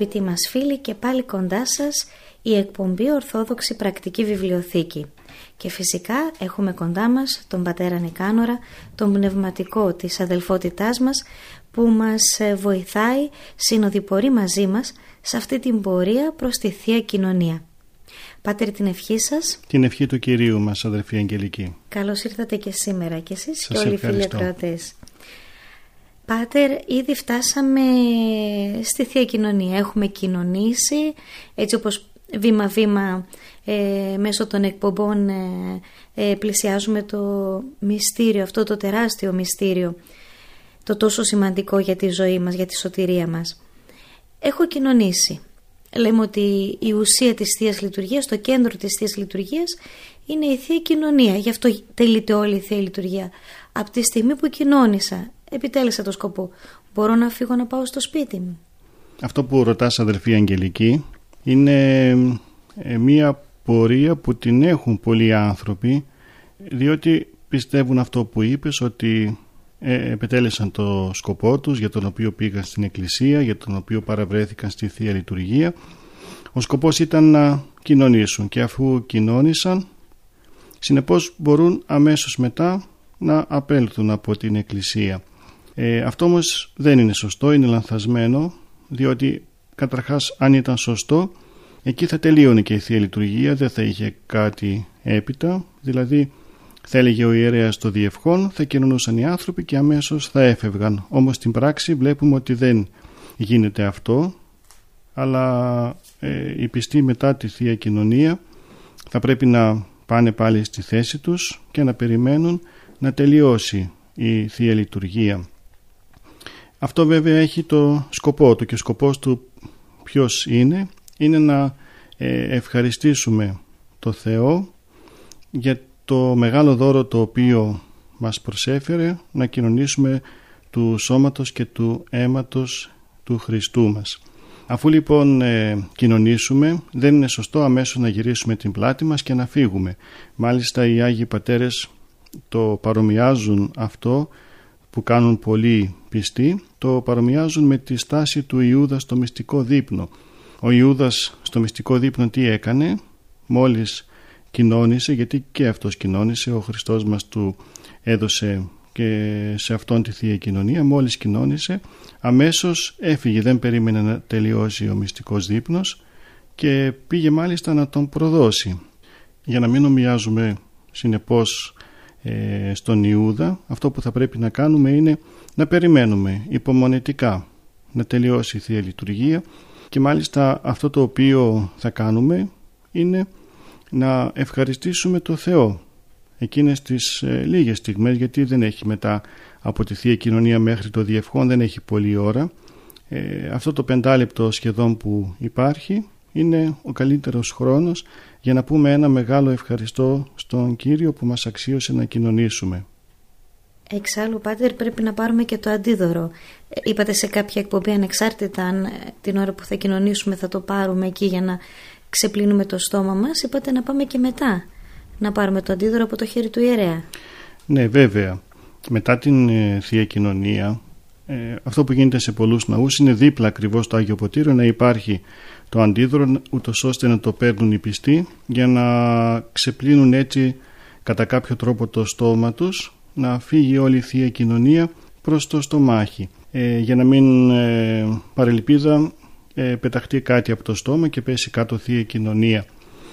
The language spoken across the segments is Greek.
Αγαπητοί μας φίλοι και πάλι κοντά σας η εκπομπή Ορθόδοξη Πρακτική Βιβλιοθήκη. Και φυσικά έχουμε κοντά μας τον πατέρα Νικάνορα, τον πνευματικό της αδελφότητάς μας που μας ε, βοηθάει, συνοδοιπορεί μαζί μας σε αυτή την πορεία προς τη Θεία Κοινωνία. Πάτερ την ευχή σας. Την ευχή του Κυρίου μας αδελφή Αγγελική. Καλώς ήρθατε και σήμερα και εσείς και όλοι οι φίλοι ακροατές. Πάτερ, ήδη φτάσαμε στη Θεία Κοινωνία. Έχουμε κοινωνήσει, έτσι όπως βήμα-βήμα ε, μέσω των εκπομπών ε, ε, πλησιάζουμε το μυστήριο, αυτό το τεράστιο μυστήριο, το τόσο σημαντικό για τη ζωή μας, για τη σωτηρία μας. Έχω κοινωνήσει. Λέμε ότι η ουσία της Θείας Λειτουργίας, το κέντρο της Θείας Λειτουργίας είναι η Θεία Κοινωνία. Γι' αυτό τελείται όλη η Θεία Λειτουργία. Από τη στιγμή που κοινώνησα, επιτέλεσα το σκοπό. Μπορώ να φύγω να πάω στο σπίτι μου. Αυτό που ρωτάς αδερφή Αγγελική είναι ε, μία πορεία που την έχουν πολλοί άνθρωποι διότι πιστεύουν αυτό που είπες ότι ε, επιτέλεσαν το σκοπό τους για τον οποίο πήγαν στην εκκλησία, για τον οποίο παραβρέθηκαν στη Θεία Λειτουργία. Ο σκοπός ήταν να κοινωνήσουν και αφού κοινώνησαν συνεπώς μπορούν αμέσως μετά να απέλθουν από την εκκλησία. Ε, αυτό όμως δεν είναι σωστό, είναι λανθασμένο διότι καταρχάς αν ήταν σωστό εκεί θα τελείωνε και η Θεία Λειτουργία, δεν θα είχε κάτι έπειτα, δηλαδή θα έλεγε ο ιερέας το διευχόν, θα κοινωνούσαν οι άνθρωποι και αμέσως θα έφευγαν. Όμως στην πράξη βλέπουμε ότι δεν γίνεται αυτό, αλλά ε, οι πιστοί μετά τη Θεία Κοινωνία θα πρέπει να πάνε πάλι στη θέση τους και να περιμένουν να τελειώσει η Θεία Λειτουργία. Αυτό βέβαια έχει το σκοπό του και ο σκοπός του ποιος είναι, είναι να ε, ευχαριστήσουμε το Θεό για το μεγάλο δώρο το οποίο μας προσέφερε να κοινωνήσουμε του σώματος και του αίματος του Χριστού μας. Αφού λοιπόν ε, κοινωνήσουμε δεν είναι σωστό αμέσως να γυρίσουμε την πλάτη μας και να φύγουμε. Μάλιστα οι Άγιοι Πατέρες το παρομοιάζουν αυτό που κάνουν πολλοί πιστοί το παρομοιάζουν με τη στάση του Ιούδας στο μυστικό δείπνο. Ο Ιούδας στο μυστικό δείπνο τι έκανε; Μόλις κοινώνησε γιατί και αυτός κοινώνησε ο Χριστός μας του έδωσε και σε αυτόν τη Θεία Κοινωνία μόλις κοινώνησε αμέσως έφυγε δεν περίμενε να τελειώσει ο μυστικός δείπνος και πήγε μάλιστα να τον προδώσει για να μην ομοιάζουμε συνεπώς ε, στον Ιούδα αυτό που θα πρέπει να κάνουμε είναι να περιμένουμε υπομονετικά να τελειώσει η Θεία Λειτουργία και μάλιστα αυτό το οποίο θα κάνουμε είναι να ευχαριστήσουμε το Θεό εκείνες τις ε, λίγες στιγμές γιατί δεν έχει μετά από τη Θεία Κοινωνία μέχρι το Διευχόν δεν έχει πολλή ώρα. Ε, αυτό το πεντάλεπτο σχεδόν που υπάρχει είναι ο καλύτερος χρόνος για να πούμε ένα μεγάλο ευχαριστώ στον Κύριο που μας αξίωσε να κοινωνήσουμε. Εξάλλου, Πάτερ, πρέπει να πάρουμε και το αντίδωρο. Ε, είπατε σε κάποια εκπομπή ανεξάρτητα αν ε, την ώρα που θα κοινωνήσουμε θα το πάρουμε εκεί για να ξεπλύνουμε το στόμα μας. Είπατε να πάμε και μετά να πάρουμε το αντίδωρο από το χέρι του ιερέα. Ναι, βέβαια. Μετά την ε, Θεία Κοινωνία, ε, αυτό που γίνεται σε πολλούς ναούς είναι δίπλα ακριβώς το Άγιο Ποτήριο να υπάρχει το αντίδωρο ούτως ώστε να το παίρνουν οι πιστοί για να ξεπλύνουν έτσι κατά κάποιο τρόπο το στόμα τους να φύγει όλη η Θεία Κοινωνία προς το στομάχι ε, για να μην ε, παρελπίδα ε, πεταχτεί κάτι από το στόμα και πέσει κάτω Θεία Κοινωνία.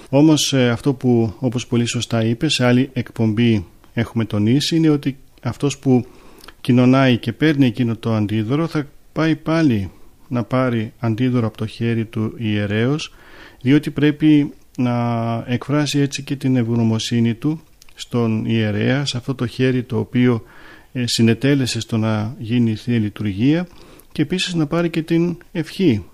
Όμως ε, αυτό που όπως πολύ σωστά είπες σε άλλη εκπομπή έχουμε τονίσει είναι ότι αυτός που κοινωνάει και παίρνει εκείνο το αντίδωρο θα πάει πάλι να πάρει αντίδωρο από το χέρι του ιερέως διότι πρέπει να εκφράσει έτσι και την ευγνωμοσύνη του στον ιερέα σε αυτό το χέρι το οποίο ε, συνετέλεσε στο να γίνει η Θεία Λειτουργία και επίσης να πάρει και την ευχή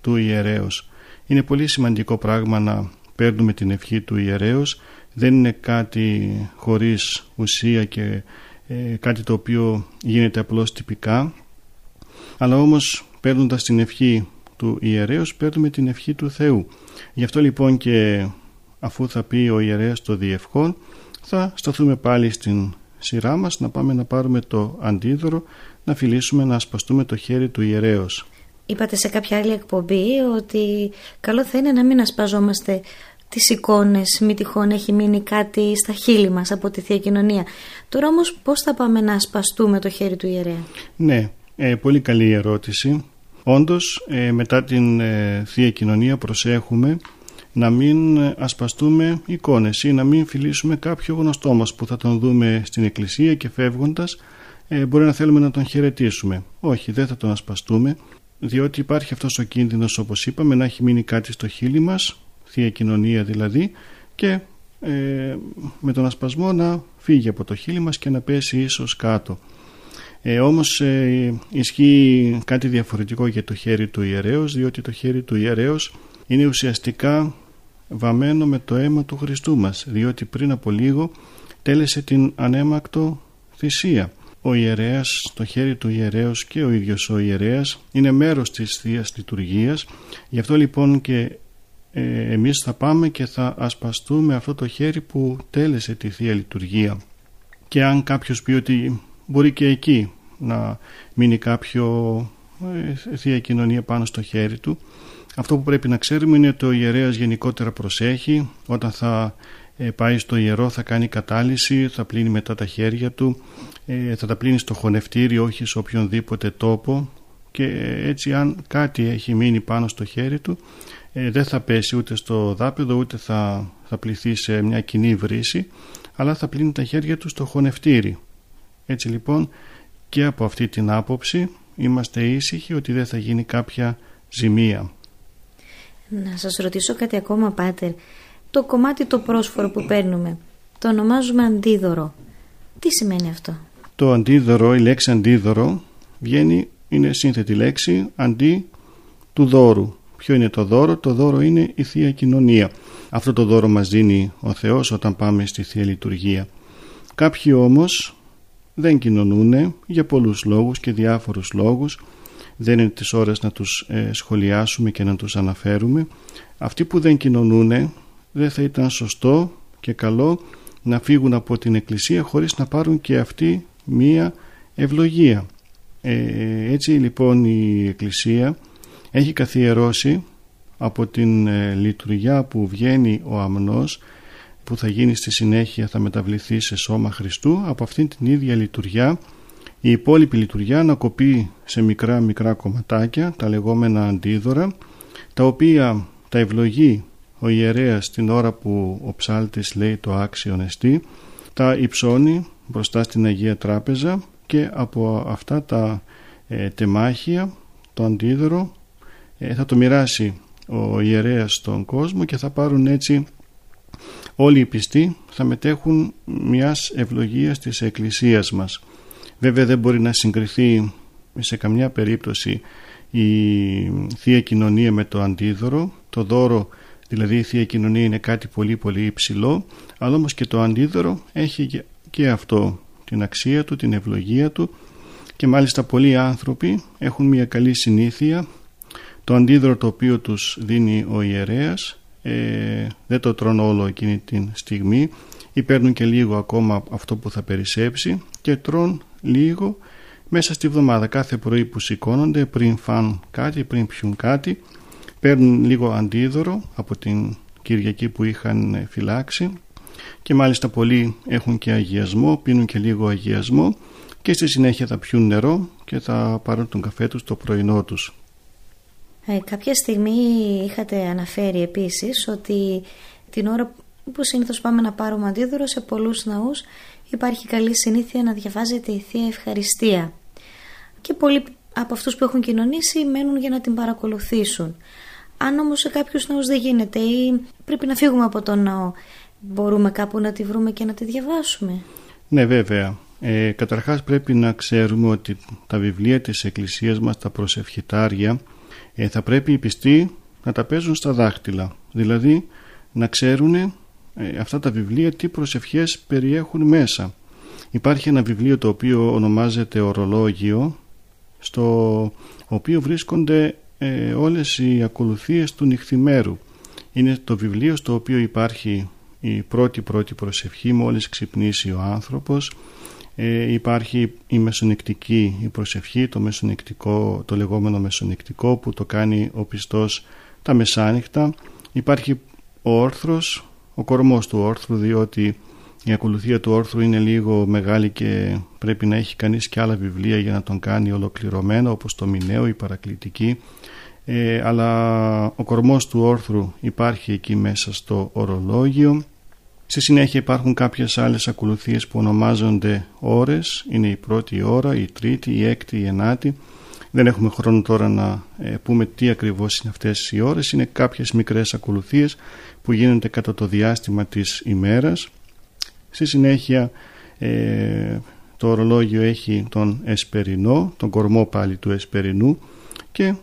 του ιερέως. Είναι πολύ σημαντικό πράγμα να παίρνουμε την ευχή του ιερέως δεν είναι κάτι χωρίς ουσία και ε, κάτι το οποίο γίνεται απλώς τυπικά αλλά όμως παίρνοντας την ευχή του ιερέως παίρνουμε την ευχή του Θεού γι' αυτό λοιπόν και αφού θα πει ο ιερέας το διευχόν θα σταθούμε πάλι στην σειρά μας να πάμε να πάρουμε το αντίδωρο να φιλήσουμε να ασπαστούμε το χέρι του ιερέως Είπατε σε κάποια άλλη εκπομπή ότι καλό θα είναι να μην ασπαζόμαστε τις εικόνες, μη τυχόν έχει μείνει κάτι στα χείλη μας από τη Θεία Κοινωνία. Τώρα όμως πώς θα πάμε να ασπαστούμε το χέρι του ιερέα; Ναι, ε, πολύ καλή ερώτηση. Όντως ε, μετά την ε, Θεία Κοινωνία προσέχουμε να μην ασπαστούμε εικόνες ή να μην φιλήσουμε κάποιο γνωστό μας που θα τον δούμε στην εκκλησία και φεύγοντας ε, μπορεί να θέλουμε να τον χαιρετήσουμε. Όχι, δεν θα τον ασπαστούμε διότι υπάρχει αυτός ο κίνδυνος όπως είπαμε να έχει μείνει κάτι στο χείλη μας Θεία Κοινωνία δηλαδή και ε, με τον ασπασμό να φύγει από το χείλη μας και να πέσει ίσως κάτω. Ε, όμως ε, ισχύει κάτι διαφορετικό για το χέρι του ιερέως διότι το χέρι του ιερέως είναι ουσιαστικά βαμμένο με το αίμα του Χριστού μας διότι πριν από λίγο τέλεσε την ανέμακτο θυσία. Ο ιερέας, το χέρι του ιερέως και ο ίδιος ο ιερέας είναι μέρος της Θείας Λειτουργίας γι' αυτό λοιπόν και ε, εμείς θα πάμε και θα ασπαστούμε αυτό το χέρι που τέλεσε τη Θεία Λειτουργία και αν κάποιος πει ότι μπορεί και εκεί να μείνει κάποιο ε, Θεία Κοινωνία πάνω στο χέρι του. Αυτό που πρέπει να ξέρουμε είναι ότι ο ιερέας γενικότερα προσέχει. Όταν θα ε, πάει στο ιερό θα κάνει κατάλυση, θα πλύνει μετά τα χέρια του, ε, θα τα πλύνει στο χωνευτήριο όχι σε οποιονδήποτε τόπο. Και έτσι αν κάτι έχει μείνει πάνω στο χέρι του ε, δεν θα πέσει ούτε στο δάπεδο ούτε θα, θα πληθεί σε μια κοινή βρύση αλλά θα πλύνει τα χέρια του στο χωνευτήρι. Έτσι λοιπόν και από αυτή την άποψη είμαστε ήσυχοι ότι δεν θα γίνει κάποια ζημία. Να σας ρωτήσω κάτι ακόμα Πάτερ. Το κομμάτι το πρόσφορο που παίρνουμε το ονομάζουμε αντίδωρο. Τι σημαίνει αυτό; Το αντίδωρο, η λέξη αντίδωρο βγαίνει, είναι σύνθετη λέξη αντί του δώρου. Ποιο είναι το δώρο; Το δώρο είναι η Θεία Κοινωνία. Αυτό το δώρο μας δίνει ο Θεός όταν πάμε στη Θεία Λειτουργία. Κάποιοι όμως δεν κοινωνούν για πολλούς λόγους και διάφορους λόγους. Δεν είναι τις ώρες να τους ε, σχολιάσουμε και να τους αναφέρουμε. Αυτοί που δεν κοινωνούν δεν θα ήταν σωστό και καλό να φύγουν από την Εκκλησία χωρίς να πάρουν και αυτοί μία ευλογία. Ε, έτσι λοιπόν η Εκκλησία έχει καθιερώσει από την ε, λειτουργιά που βγαίνει ο αμνός που θα γίνει στη συνέχεια θα μεταβληθεί σε σώμα Χριστού. Από αυτήν την ίδια λειτουργιά η υπόλοιπη λειτουργιά να κοπεί σε μικρά μικρά κομματάκια τα λεγόμενα αντίδωρα τα οποία τα ευλογεί ο ιερέας την ώρα που ο ψάλτης λέει το άξιον εστί τα υψώνει μπροστά στην Αγία Τράπεζα και από αυτά τα ε, τεμάχια το αντίδωρο ε, θα το μοιράσει ο ιερέας στον κόσμο και θα πάρουν έτσι όλοι οι πιστοί θα μετέχουν μιας ευλογίας της Εκκλησίας μας. Βέβαια δεν μπορεί να συγκριθεί σε καμιά περίπτωση η Θεία Κοινωνία με το αντίδωρο. Το δώρο, δηλαδή η Θεία Κοινωνία είναι κάτι πολύ πολύ υψηλό, αλλά όμως και το αντίδωρο έχει και αυτό την αξία του, την ευλογία του και μάλιστα πολλοί άνθρωποι έχουν μια καλή συνήθεια το αντίδρο το οποίο τους δίνει ο ιερέας ε, δεν το τρώνε όλο εκείνη την στιγμή. Ή παίρνουν και λίγο ακόμα αυτό που θα περισσέψει και τρών λίγο. Μέσα στη βδομάδα κάθε πρωί που σηκώνονται πριν φαν κάτι, πριν πιούν κάτι παίρνουν λίγο αντίδωρο από την Κυριακή που είχαν φυλάξει. Και μάλιστα πολλοί έχουν και αγιασμό, πίνουν και λίγο αγιασμό και στη συνέχεια θα πιούν νερό και θα πάρουν τον καφέ τους το πρωινό τους. Ε, κάποια στιγμή είχατε αναφέρει επίσης ότι την ώρα που συνήθως πάμε να πάρουμε αντίδωρο σε πολλούς ναούς υπάρχει καλή συνήθεια να διαβάζεται η Θεία Ευχαριστία και πολλοί από αυτούς που έχουν κοινωνήσει μένουν για να την παρακολουθήσουν. Αν όμως σε κάποιους ναούς δεν γίνεται ή πρέπει να φύγουμε από τον ναό, μπορούμε κάπου να τη βρούμε και να τη διαβάσουμε; Ναι βέβαια. Ε, καταρχάς πρέπει να ξέρουμε ότι τα βιβλία της Εκκλησίας μας, τα προσευχητάρια, ε, θα πρέπει οι πιστοί να τα παίζουν στα δάχτυλα. Δηλαδή να ξέρουν ε, αυτά τα βιβλία τι προσευχές περιέχουν μέσα. Υπάρχει ένα βιβλίο το οποίο ονομάζεται «Ορολόγιο» στο οποίο βρίσκονται ε, όλες οι ακολουθίες του νυχθημέρου. Είναι το βιβλίο στο οποίο υπάρχει η πρώτη πρώτη προσευχή μόλις ξυπνήσει ο άνθρωπος ε, υπάρχει η μεσονεκτική η προσευχή το, μεσονεκτικό, το λεγόμενο μεσονεκτικό που το κάνει ο πιστός τα μεσάνυχτα. Υπάρχει ο όρθρος ο κορμός του όρθρου διότι η ακολουθία του όρθρου είναι λίγο μεγάλη και πρέπει να έχει κανείς και άλλα βιβλία για να τον κάνει ολοκληρωμένο όπως το Μινέο, η Παρακλητική. Ε, αλλά ο κορμός του όρθρου υπάρχει εκεί μέσα στο ορολόγιο Στη συνέχεια υπάρχουν κάποιες άλλες ακολουθίες που ονομάζονται ώρες. Είναι η πρώτη ώρα, η τρίτη, η έκτη, η ενάτη. Δεν έχουμε χρόνο τώρα να ε, πούμε τι ακριβώς είναι αυτές οι ώρες. Είναι κάποιες μικρές ακολουθίες που γίνονται κατά το διάστημα της ημέρας. Στη συνέχεια ε, το ορολόγιο έχει τον εσπερινό, τον κορμό πάλι του εσπερινού και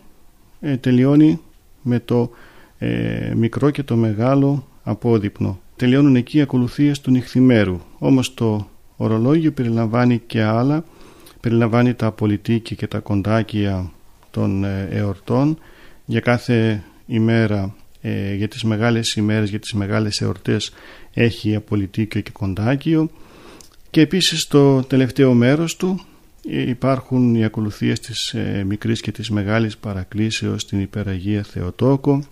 ε, τελειώνει με το ε, μικρό και το μεγάλο απόδειπνο. Τελειώνουν εκεί οι ακολουθίες του νυχθημέρου. Όμως το ορολόγιο περιλαμβάνει και άλλα, περιλαμβάνει τα απολυτίκια και τα κοντάκια των εορτών. Για κάθε ημέρα ε, για τις μεγάλες ημέρες, για τις μεγάλες εορτές έχει απολυτίκιο και κοντάκιο. Και επίσης το τελευταίο μέρος του ε, υπάρχουν οι ακολουθίες της ε, μικρής και της μεγάλης παρακλήσεως στην Υπεραγία Θεοτόκο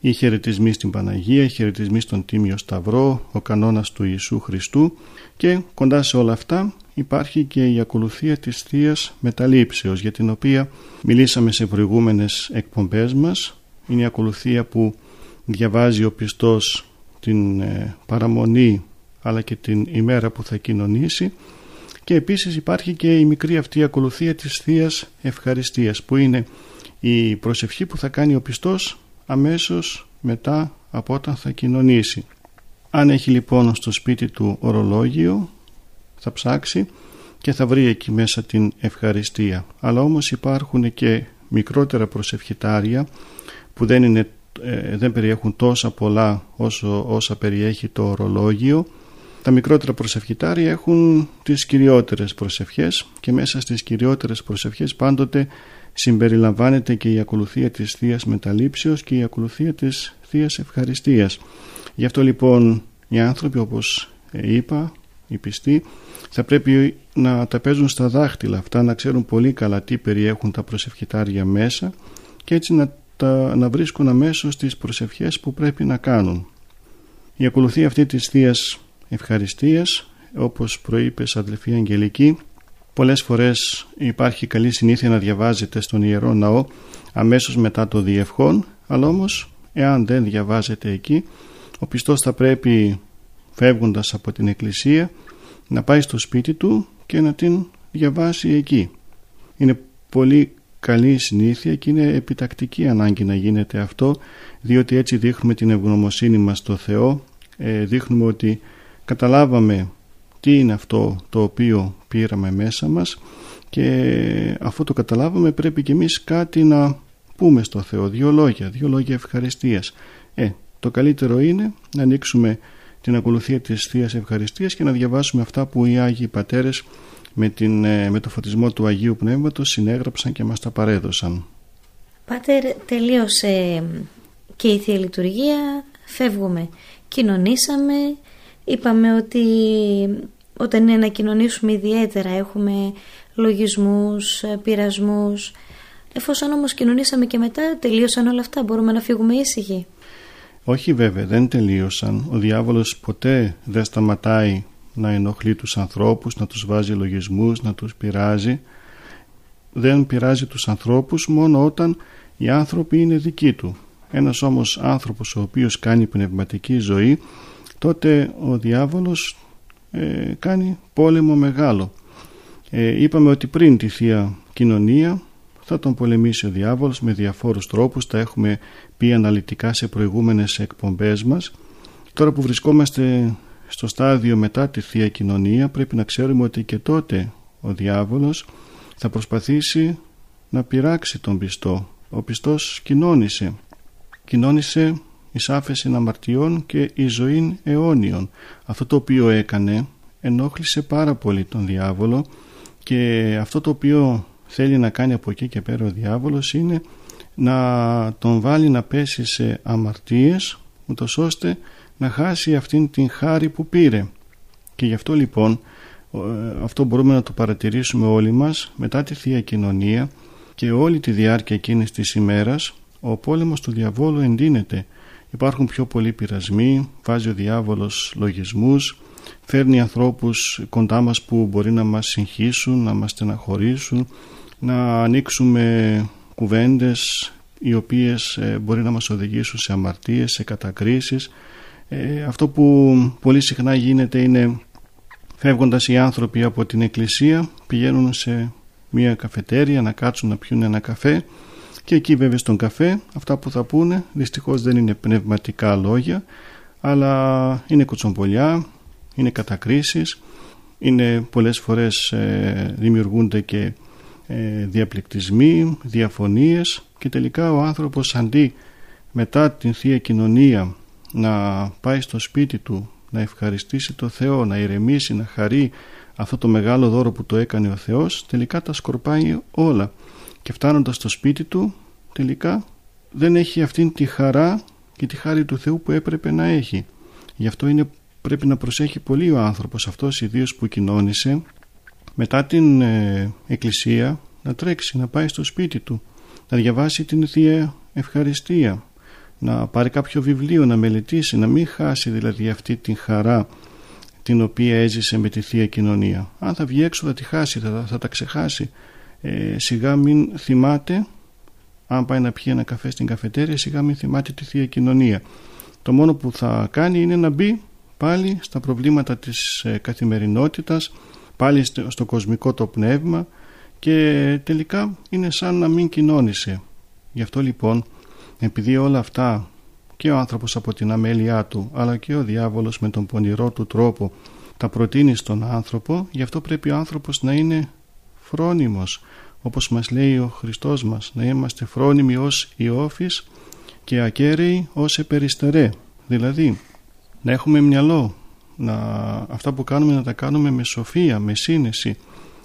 οι χαιρετισμοί στην Παναγία, οι χαιρετισμοί στον Τίμιο Σταυρό, ο κανόνας του Ιησού Χριστού και κοντά σε όλα αυτά υπάρχει και η ακολουθία της θείας Μεταλήψεως για την οποία μιλήσαμε σε προηγούμενες εκπομπές μας. Είναι η ακολουθία που διαβάζει ο πιστός την ε, παραμονή αλλά και την ημέρα που θα κοινωνήσει. Και επίσης υπάρχει και η μικρή αυτή ακολουθία της θείας Ευχαριστίας που είναι η προσευχή που θα κάνει ο πιστός αμέσως μετά από όταν θα κοινωνήσει. Αν έχει λοιπόν στο σπίτι του ορολόγιο θα ψάξει και θα βρει εκεί μέσα την ευχαριστία. Αλλά όμως υπάρχουν και μικρότερα προσευχητάρια που δεν, είναι, ε, δεν περιέχουν τόσα πολλά όσο, όσα περιέχει το ορολόγιο. Τα μικρότερα προσευχητάρια έχουν τις κυριότερες προσευχές και μέσα στις κυριότερες προσευχές πάντοτε συμπεριλαμβάνεται και η ακολουθία της θείας Μεταλήψεως και η ακολουθία της θείας Ευχαριστίας. Γι' αυτό λοιπόν οι άνθρωποι όπως είπα, οι πιστοί, θα πρέπει να τα παίζουν στα δάχτυλα αυτά, να ξέρουν πολύ καλά τι περιέχουν τα προσευχητάρια μέσα και έτσι να τα, να βρίσκουν αμέσως τις προσευχές που πρέπει να κάνουν. Η ακολουθία αυτή της θείας Ευχαριστίας, όπως προείπες αδελφή Αγγελική, πολλές φορές υπάρχει καλή συνήθεια να διαβάζετε στον Ιερό Ναό αμέσως μετά το διευχόν, αλλά όμως εάν δεν διαβάζετε εκεί, ο πιστός θα πρέπει φεύγοντας από την εκκλησία να πάει στο σπίτι του και να την διαβάσει εκεί. Είναι πολύ καλή συνήθεια και είναι επιτακτική ανάγκη να γίνεται αυτό διότι έτσι δείχνουμε την ευγνωμοσύνη μας στο Θεό ε, δείχνουμε ότι καταλάβαμε τι είναι αυτό το οποίο πήραμε μέσα μας και αφού το καταλάβαμε πρέπει και εμείς κάτι να πούμε στο Θεό δύο λόγια, δύο λόγια ευχαριστίας ε, το καλύτερο είναι να ανοίξουμε την ακολουθία της Θείας Ευχαριστίας και να διαβάσουμε αυτά που οι Άγιοι Πατέρες με, την, ε, με το φωτισμό του Αγίου Πνεύματος συνέγραψαν και μας τα παρέδωσαν. Πάτερ, τελείωσε και η Θεία Λειτουργία, φεύγουμε. Κοινωνήσαμε, είπαμε ότι όταν είναι να κοινωνήσουμε ιδιαίτερα έχουμε λογισμούς, ε, πειρασμούς. Εφόσον όμως κοινωνήσαμε και μετά τελείωσαν όλα αυτά, μπορούμε να φύγουμε ήσυχοι; Όχι βέβαια, δεν τελείωσαν. Ο διάβολος ποτέ δεν σταματάει να ενοχλεί τους ανθρώπους, να τους βάζει λογισμούς, να τους πειράζει. Δεν πειράζει τους ανθρώπους μόνο όταν οι άνθρωποι είναι δικοί του. Ένας όμως άνθρωπος ο οποίος κάνει πνευματική ζωή, τότε ο διάβολος ε, κάνει πόλεμο μεγάλο. Ε, είπαμε ότι πριν τη Θεία Κοινωνία θα τον πολεμήσει ο διάβολος με διαφόρους τρόπους, τα έχουμε πει αναλυτικά σε προηγούμενες εκπομπές μας. Τώρα που βρισκόμαστε στο στάδιο μετά τη Θεία Κοινωνία πρέπει να ξέρουμε ότι και τότε ο διάβολος θα προσπαθήσει να πειράξει τον πιστό. Ο πιστός κοινώνησε. Κοινώνησε εις άφεση αμαρτιών και η ζωή αιώνιων. Αυτό το οποίο έκανε ενόχλησε πάρα πολύ τον διάβολο και αυτό το οποίο θέλει να κάνει από εκεί και πέρα ο διάβολος είναι να τον βάλει να πέσει σε αμαρτίες ούτως ώστε να χάσει αυτήν την χάρη που πήρε και γι' αυτό λοιπόν ε, αυτό μπορούμε να το παρατηρήσουμε όλοι μας μετά τη Θεία Κοινωνία και όλη τη διάρκεια εκείνης της ημέρας ο πόλεμος του διαβόλου εντείνεται υπάρχουν πιο πολλοί πειρασμοί βάζει ο διάβολος λογισμούς φέρνει ανθρώπους κοντά μας που μπορεί να μας συγχύσουν να μας στεναχωρήσουν να ανοίξουμε κουβέντες οι οποίες ε, μπορεί να μας οδηγήσουν σε αμαρτίες, σε κατακρίσεις. Ε, αυτό που πολύ συχνά γίνεται είναι φεύγοντας οι άνθρωποι από την εκκλησία πηγαίνουν σε μια καφετέρια να κάτσουν να πιούν ένα καφέ και εκεί βέβαια στον καφέ αυτά που θα πούνε δυστυχώς δεν είναι πνευματικά λόγια αλλά είναι κοτσομπολιά, είναι κατακρίσεις, είναι πολλές φορές ε, δημιουργούνται και ε, διαπληκτισμοί, διαφωνίες και τελικά ο άνθρωπος αντί μετά την Θεία Κοινωνία να πάει στο σπίτι του να ευχαριστήσει το Θεό, να ηρεμήσει, να χαρεί αυτό το μεγάλο δώρο που το έκανε ο Θεός τελικά τα σκορπάει όλα και φτάνοντας στο σπίτι του τελικά δεν έχει αυτήν τη χαρά και τη χάρη του Θεού που έπρεπε να έχει γι' αυτό είναι, πρέπει να προσέχει πολύ ο άνθρωπος αυτός ιδίως που κοινώνησε μετά την ε, εκκλησία να τρέξει, να πάει στο σπίτι του, να διαβάσει την Θεία Ευχαριστία, να πάρει κάποιο βιβλίο, να μελετήσει, να μην χάσει δηλαδή αυτή την χαρά την οποία έζησε με τη Θεία Κοινωνία. Αν θα βγει έξω θα τη χάσει, θα, θα τα ξεχάσει. Ε, σιγά μην θυμάται, αν πάει να πιει ένα καφέ στην καφετέρια, σιγά μην θυμάται τη Θεία Κοινωνία. Το μόνο που θα κάνει είναι να μπει πάλι στα προβλήματα της ε, καθημερινότητας, πάλι στο κοσμικό το πνεύμα και τελικά είναι σαν να μην κοινώνησε. Γι' αυτό λοιπόν επειδή όλα αυτά και ο άνθρωπος από την αμέλειά του αλλά και ο διάβολος με τον πονηρό του τρόπο τα προτείνει στον άνθρωπο γι' αυτό πρέπει ο άνθρωπος να είναι φρόνιμος όπως μας λέει ο Χριστός μας να είμαστε φρόνιμοι ως Ιώφης και ακέραιοι ως επεριστερέ δηλαδή να έχουμε μυαλό να, αυτά που κάνουμε να τα κάνουμε με σοφία, με σύνεση.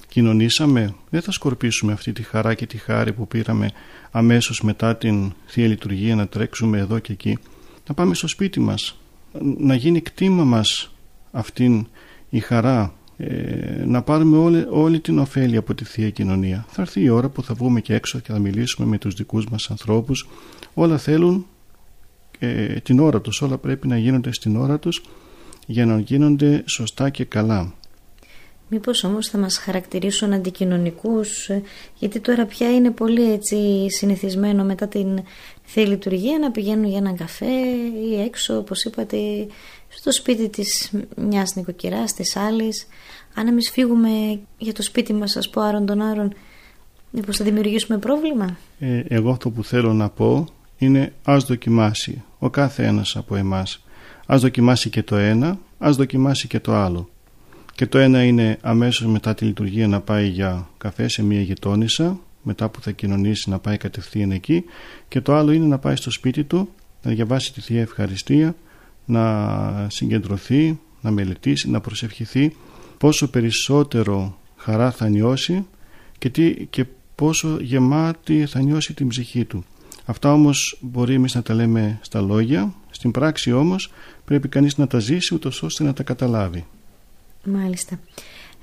Κοινωνήσαμε δεν θα σκορπίσουμε αυτή τη χαρά και τη χάρη που πήραμε αμέσως μετά την Θεία Λειτουργία να τρέξουμε εδώ και εκεί. Να πάμε στο σπίτι μας να γίνει κτήμα μας αυτήν η χαρά ε, να πάρουμε όλη, όλη την ωφέλη από τη Θεία Κοινωνία. Θα έρθει η ώρα που θα βγούμε και έξω και θα μιλήσουμε με τους δικούς μας ανθρώπους. Όλα θέλουν ε, την ώρα τους. Όλα πρέπει να γίνονται στην ώρα τους για να γίνονται σωστά και καλά Μήπως όμως θα μας χαρακτηρίσουν αντικοινωνικούς ε, γιατί τώρα πια είναι πολύ έτσι συνηθισμένο μετά την Θεία Λειτουργία να πηγαίνουν για έναν καφέ ή έξω όπως είπατε στο σπίτι της μιας νοικοκυράς, της άλλης. Αν εμείς φύγουμε για το σπίτι μας ας πω άρον τον άρον μήπως θα δημιουργήσουμε πρόβλημα; Ε, Εγώ αυτό που θέλω να πω είναι ας δοκιμάσει ο κάθε ένας από εμάς. Ας δοκιμάσει και το ένα ας δοκιμάσει και το άλλο και το ένα είναι αμέσως μετά τη λειτουργία να πάει για καφέ σε μια γειτόνισσα μετά που θα κοινωνήσει να πάει κατευθείαν εκεί και το άλλο είναι να πάει στο σπίτι του να διαβάσει τη Θεία Ευχαριστία να συγκεντρωθεί, να μελετήσει, να προσευχηθεί πόσο περισσότερο χαρά θα νιώσει και, τι, και πόσο γεμάτη θα νιώσει την ψυχή του. Αυτά όμως μπορεί εμείς να τα λέμε στα λόγια, στην πράξη όμως πρέπει κανείς να τα ζήσει ούτως ώστε να τα καταλάβει. Μάλιστα.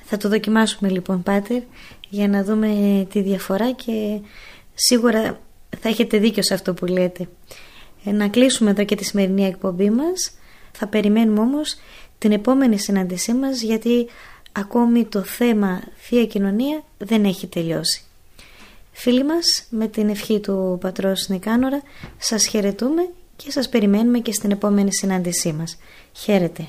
Θα το δοκιμάσουμε λοιπόν Πάτερ για να δούμε τη διαφορά και σίγουρα θα έχετε δίκιο σε αυτό που λέτε. Ε, να κλείσουμε εδώ και τη σημερινή εκπομπή μας. Θα περιμένουμε όμως την επόμενη συνάντησή μας γιατί ακόμη το θέμα Θεία Κοινωνία δεν έχει τελειώσει. Φίλοι μας, με την ευχή του Πατρός Νικάνορα, σας χαιρετούμε και σας περιμένουμε και στην επόμενη συνάντησή μας. Χαίρετε!